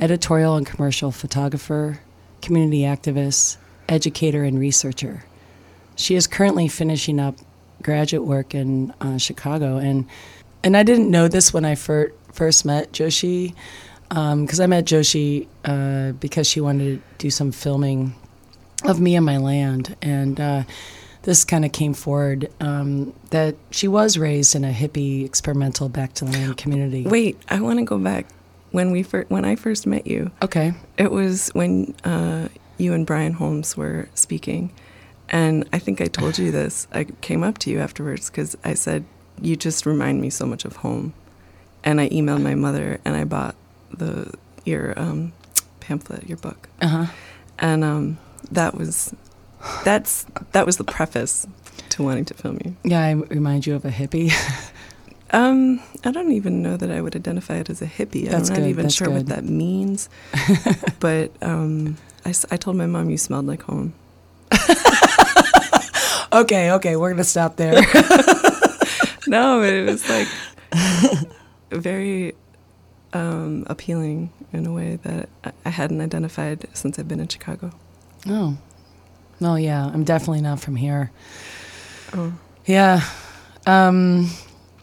Speaker 11: editorial and commercial photographer, community activist, educator, and researcher. She is currently finishing up graduate work in uh, Chicago, and and I didn't know this when I fir- first met Joshi, because um, I met Joshi uh, because she wanted to do some filming of me and my land, and uh, this kind of came forward um, that she was raised in a hippie experimental back to land community.
Speaker 12: Wait, I want to go back when we fir- when I first met you.
Speaker 11: Okay,
Speaker 12: it was when uh, you and Brian Holmes were speaking, and I think I told you this. I came up to you afterwards because I said you just remind me so much of home, and I emailed my mother and I bought the your um, pamphlet, your book,
Speaker 11: uh-huh.
Speaker 12: and um, that was that's that was the preface to wanting to film you.
Speaker 11: Yeah, I remind you of a hippie.
Speaker 12: um, I don't even know that I would identify it as a hippie.
Speaker 11: That's
Speaker 12: I'm not
Speaker 11: good,
Speaker 12: even sure
Speaker 11: good.
Speaker 12: what that means. but um, I, I told my mom you smelled like home.
Speaker 11: okay, okay, we're gonna stop there.
Speaker 12: no, it was like very um, appealing in a way that I- hadn't identified since I've been in Chicago.
Speaker 11: oh, no, yeah, I'm definitely not from here.
Speaker 12: Oh.
Speaker 11: Yeah. Um,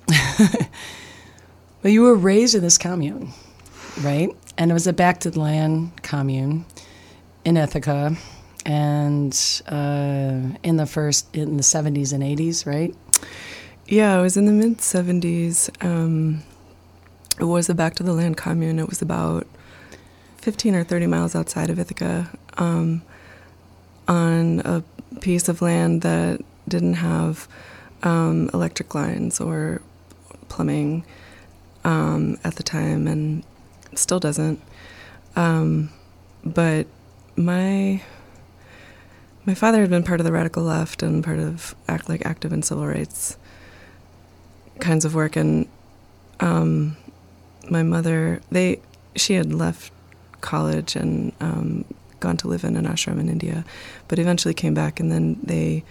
Speaker 11: well, you were raised in this commune, right? And it was a back to the land commune in Ithaca, and uh, in the first in the 70s and 80s, right?
Speaker 12: Yeah, I was in the mid 70s. Um, it was a back to the land commune. It was about 15 or 30 miles outside of Ithaca um, on a piece of land that didn't have um, electric lines or plumbing um, at the time and still doesn't. Um, but my my father had been part of the radical left and part of act like active and civil rights kinds of work and um, my mother they she had left college and um, gone to live in an ashram in India but eventually came back and then they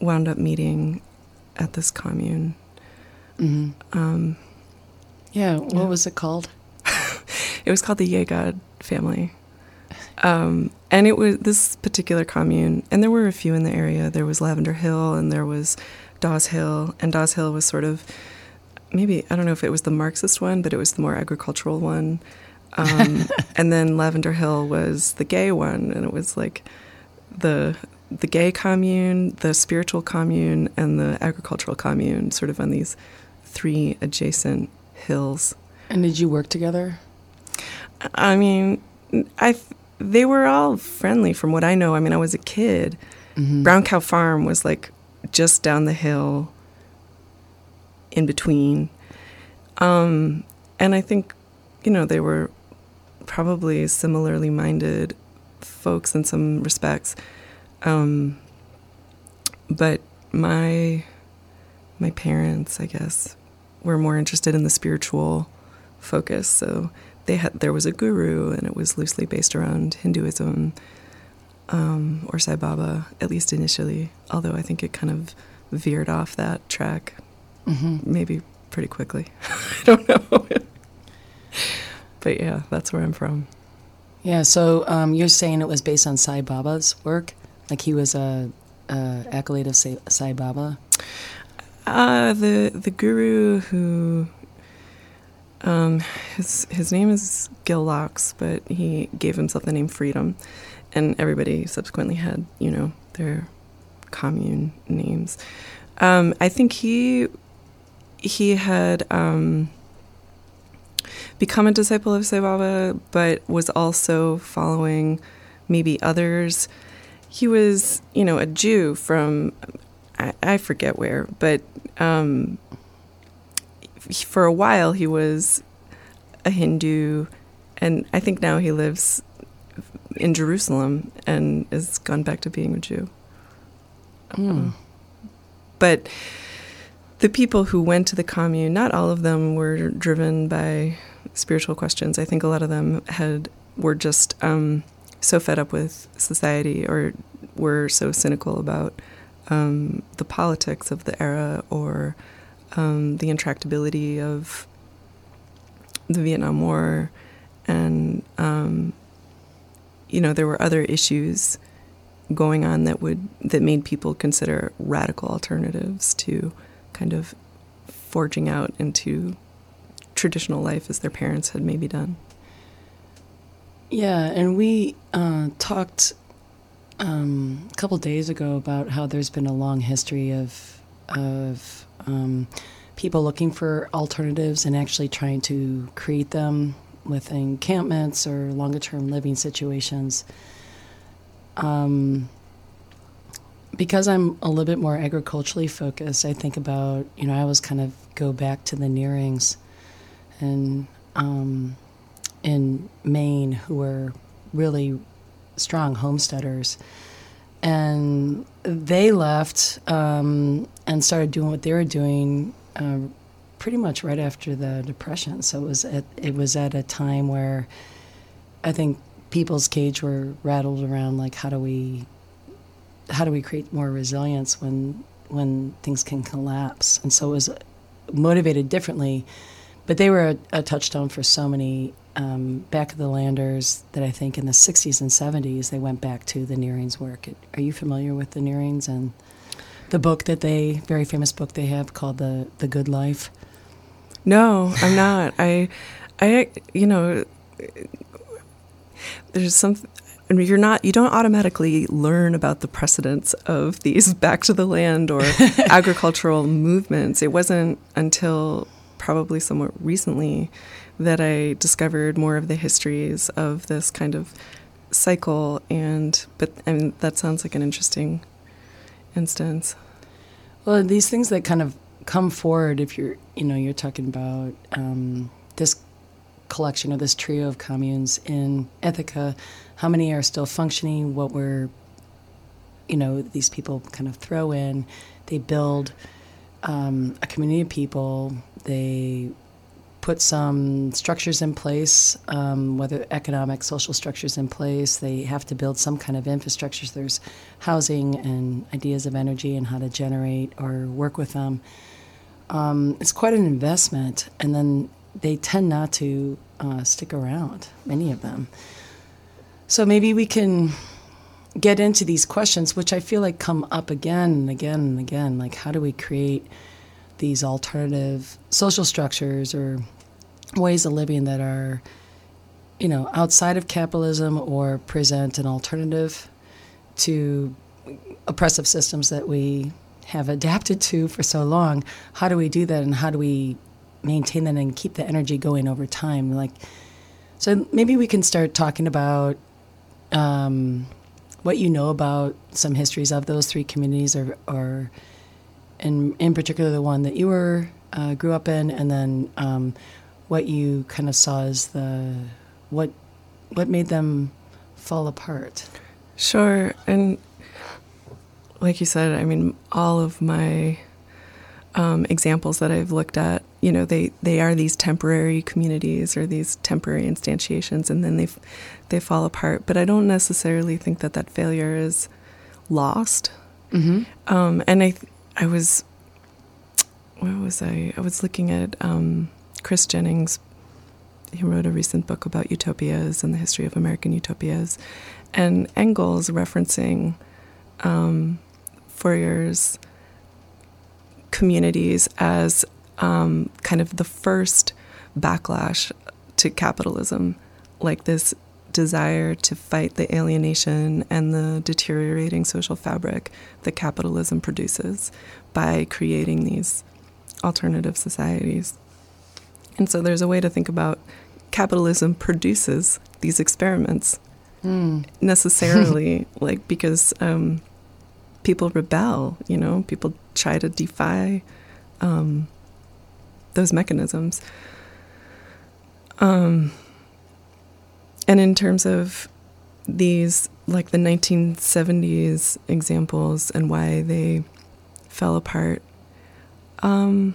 Speaker 12: wound up meeting at this commune
Speaker 11: hmm
Speaker 12: um,
Speaker 11: Yeah. What
Speaker 12: Yeah.
Speaker 11: was it called?
Speaker 12: it was called the Yegod family. Um, and it was this particular commune, and there were a few in the area. There was Lavender Hill, and there was Dawes Hill, and Dawes Hill was sort of maybe I don't know if it was the Marxist one, but it was the more agricultural one. Um, and then Lavender Hill was the gay one, and it was like the the gay commune, the spiritual commune, and the agricultural commune, sort of on these three adjacent hills.
Speaker 11: And did you work together?
Speaker 12: I mean, I they were all friendly from what I know. I mean, I was a kid.
Speaker 11: Mhm.
Speaker 12: Brown Cow Farm was like just down the hill in between. Um, and I think, you know, they were probably similarly minded folks in some respects. Um, but my my parents, I guess, were more interested in the spiritual focus. So they had there was a guru, and it was loosely based around Hinduism. um, or Sai Baba, at least initially. Although I think it kind of veered off that track,
Speaker 11: Mhm.
Speaker 12: maybe pretty quickly. I don't know. but yeah, that's where I'm from.
Speaker 11: Yeah, so um, you're saying it was based on Sai Baba's work? Like he was a, a accolade of Sai, Sai Baba?
Speaker 12: Uh, the the guru who um, his his name is Gil Locks, but he gave himself the name Freedom, and everybody subsequently had you know their commune names. Um, I think he he had um, become a disciple of Sai Baba, but was also following maybe others. He was you know a Jew from I, I forget where, but um, for a while he was a Hindu, and I think now he lives in Jerusalem and has gone back to being a Jew.
Speaker 11: Hmm.
Speaker 12: But the people who went to the commune, not all of them were driven by spiritual questions. I think a lot of them had were just um, so fed up with society or were so cynical about um, the politics of the era or um, the intractability of the Vietnam War, and um, you know there were other issues going on that would that made people consider radical alternatives to kind of forging out into traditional life as their parents had maybe done.
Speaker 11: Yeah, and we uh, talked um, a couple days ago about how there's been a long history of of um, people looking for alternatives and actually trying to create them with encampments or longer term living situations. Um, because I'm a little bit more agriculturally focused, I think about you know I always kind of go back to the Nearings, and um, in Maine who were really strong homesteaders. And they left um, and started doing what they were doing uh, pretty much right after the Depression. So it was at, it was at a time where I think people's cage were rattled around like how do we how do we create more resilience when when things can collapse? And so it was motivated differently, but they were a, a touchstone for so many um, back of the landers that I think in the 60s and 70s they went back to the Nearings work. Are you familiar with the Nearings and the book that they very famous book they have called the the Good Life?
Speaker 12: No, I'm not. I, I, you know, there's some. Mean, you're not. You don't automatically learn about the precedents of these back to the land or agricultural movements. It wasn't until probably somewhat recently that I discovered more of the histories of this kind of cycle. And but I mean, that sounds like an interesting instance.
Speaker 11: Well, these things that kind of come forward, if you're, you know, you're talking about um, this collection or this trio of communes in Ithaca, how many are still functioning? What were, you know, these people kind of throw in? They build um, a community of people. They put some structures in place, um, whether economic, social structures in place. They have to build some kind of infrastructures. There's housing and ideas of energy and how to generate or work with them. Um, it's quite an investment, and then they tend not to uh, stick around, many of them. So maybe we can get into these questions, which I feel like come up again and again and again. Like, how do we create these alternative social structures or ways of living that are, you know, outside of capitalism or present an alternative to oppressive systems that we have adapted to for so long? How do we do that, and how do we maintain that and keep the energy going over time? Like, so maybe we can start talking about um, what you know about some histories of those three communities, or, or in in particular the one that you were uh, grew up in, and then um, what you kind of saw as the what what made them fall apart.
Speaker 12: Sure, and like you said, I mean, all of my um, examples that I've looked at you know they they are these temporary communities or these temporary instantiations and then they they fall apart. But i don't necessarily think that that failure is lost.
Speaker 11: Mm-hmm.
Speaker 12: um, and i i was where was i? I was looking at um, chris jennings. He wrote a recent book about utopias and the history of american utopias. And engels referencing um, fourier's communities as um, kind of the first backlash to capitalism, like this desire to fight the alienation and the deteriorating social fabric that capitalism produces by creating these alternative societies. And so there's a way to think about capitalism produces these experiments
Speaker 11: Mm.
Speaker 12: necessarily, like because um, people rebel, you know, people try to defy um, those mechanisms. Um, and in terms of these, like the 1970s examples and why they fell apart, um,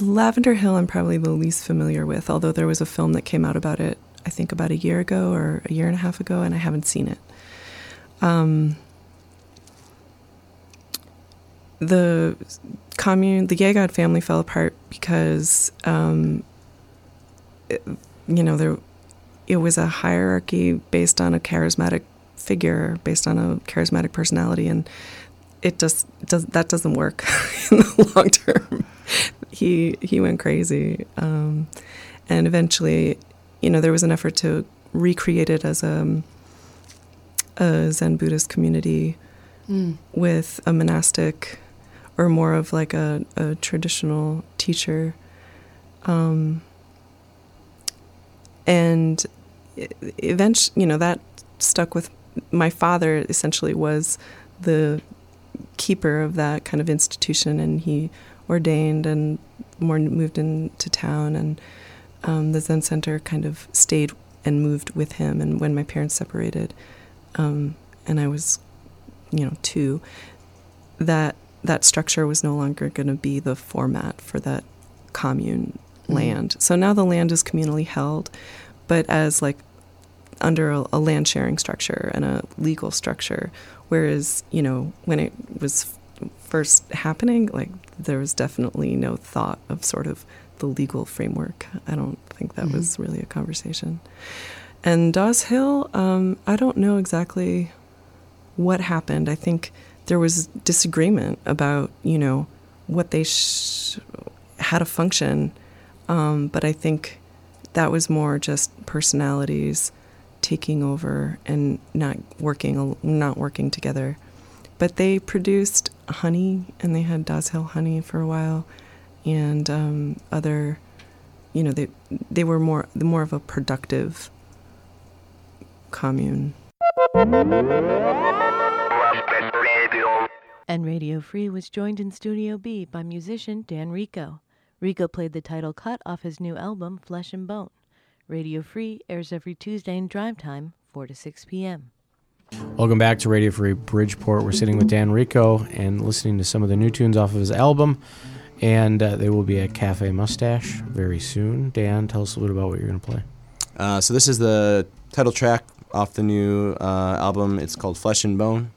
Speaker 12: Lavender Hill, I'm probably the least familiar with, although there was a film that came out about it, I think about a year ago or a year and a half ago, and I haven't seen it. Um, the commune, the Yegod family fell apart because, um, it- you know, there it was a hierarchy based on a charismatic figure, based on a charismatic personality, and it just does that doesn't work in the long term. he he went crazy, um, and eventually, you know, there was an effort to recreate it as a, a Zen Buddhist community
Speaker 11: Mm.
Speaker 12: with a monastic or more of like a, a traditional teacher. Um, and eventually, you know, that stuck with my father, essentially, was the keeper of that kind of institution, and he ordained and more moved into town, and um, the Zen Center kind of stayed and moved with him. And when my parents separated, um, and I was, you know, two, that that structure was no longer going to be the format for that commune
Speaker 11: Mhm.
Speaker 12: land. So now the land is communally held, but as like under a, a land sharing structure and a legal structure. Whereas, you know, when it was f- first happening, like there was definitely no thought of sort of the legal framework. I don't think that
Speaker 11: Mhm.
Speaker 12: was really a conversation. And Dawes Hill, um, I don't know exactly what happened. I think there was disagreement about, you know, what they sh- how to function. Um, but I think that was more just personalities taking over and not working not working together. But they produced honey, and they had Dawes Hill honey for a while, and um, other, you know, they they were more more of a productive commune.
Speaker 2: And Radio Free was joined in Studio B by musician Dan Rico. Rico played the title cut off his new album, Flesh and Bone. Radio Free airs every Tuesday in drive time, 4 to 6 p.m.
Speaker 13: Welcome back to Radio Free Bridgeport. We're sitting with Dan Rico and listening to some of the new tunes off of his album. And uh, they will be at Cafe Mustache very soon. Dan, tell us a little bit about what you're going to play.
Speaker 14: Uh, so this is the title track off the new uh, album. It's called Flesh and Bone.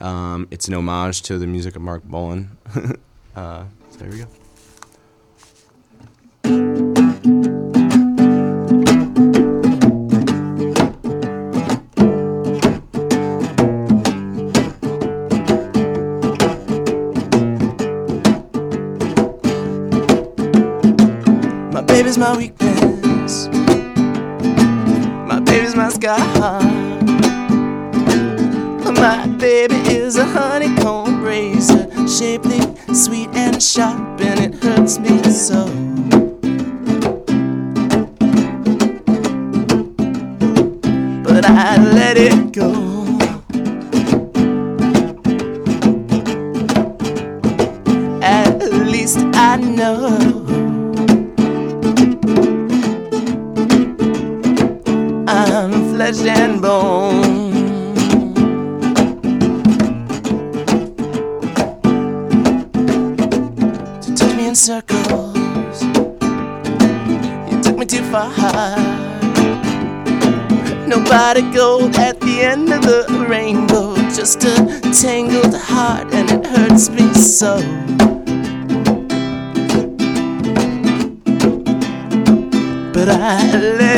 Speaker 14: Um, it's an homage to the music of Marc Bolan. uh, so there we go.
Speaker 15: My baby's my weakness. My baby's my scar. My baby is a honeycomb razor, shapely, sweet, and sharp, and it hurts me so. So. But I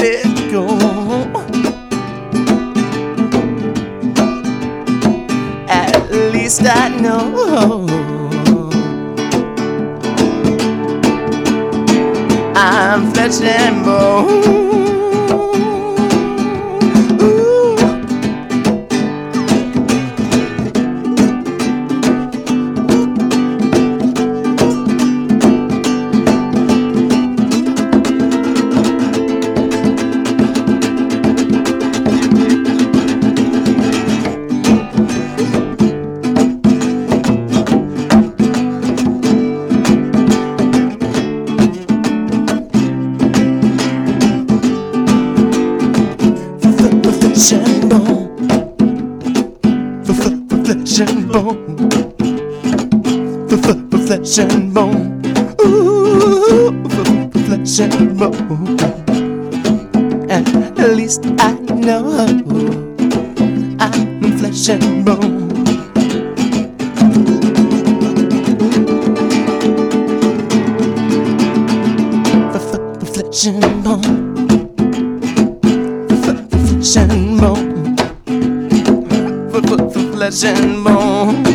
Speaker 15: At least I know I'm flesh and bone. Flesh and bone. Flesh and bone. Flesh and bone.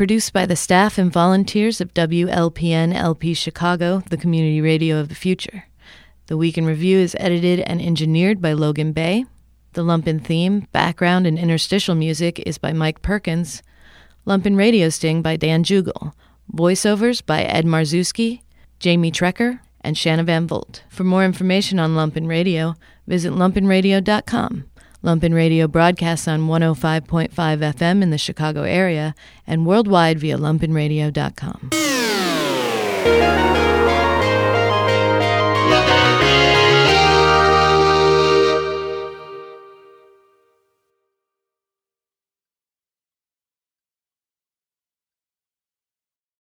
Speaker 2: Produced by the staff and volunteers of WLPN LP Chicago, the community radio of the future. The Week in Review is edited and engineered by Logan Bay. The Lumpen theme, background, and interstitial music is by Mike Perkins. Lumpen Radio Sting by Dan Jugel. Voiceovers by Ed Marszewski, Jamie Trecker, and Shanna Van Volt. For more information on Lumpen Radio, visit lumpenradio.com. Lumpen Radio broadcasts on 105.5 FM in the Chicago area and worldwide via lumpenradio.com.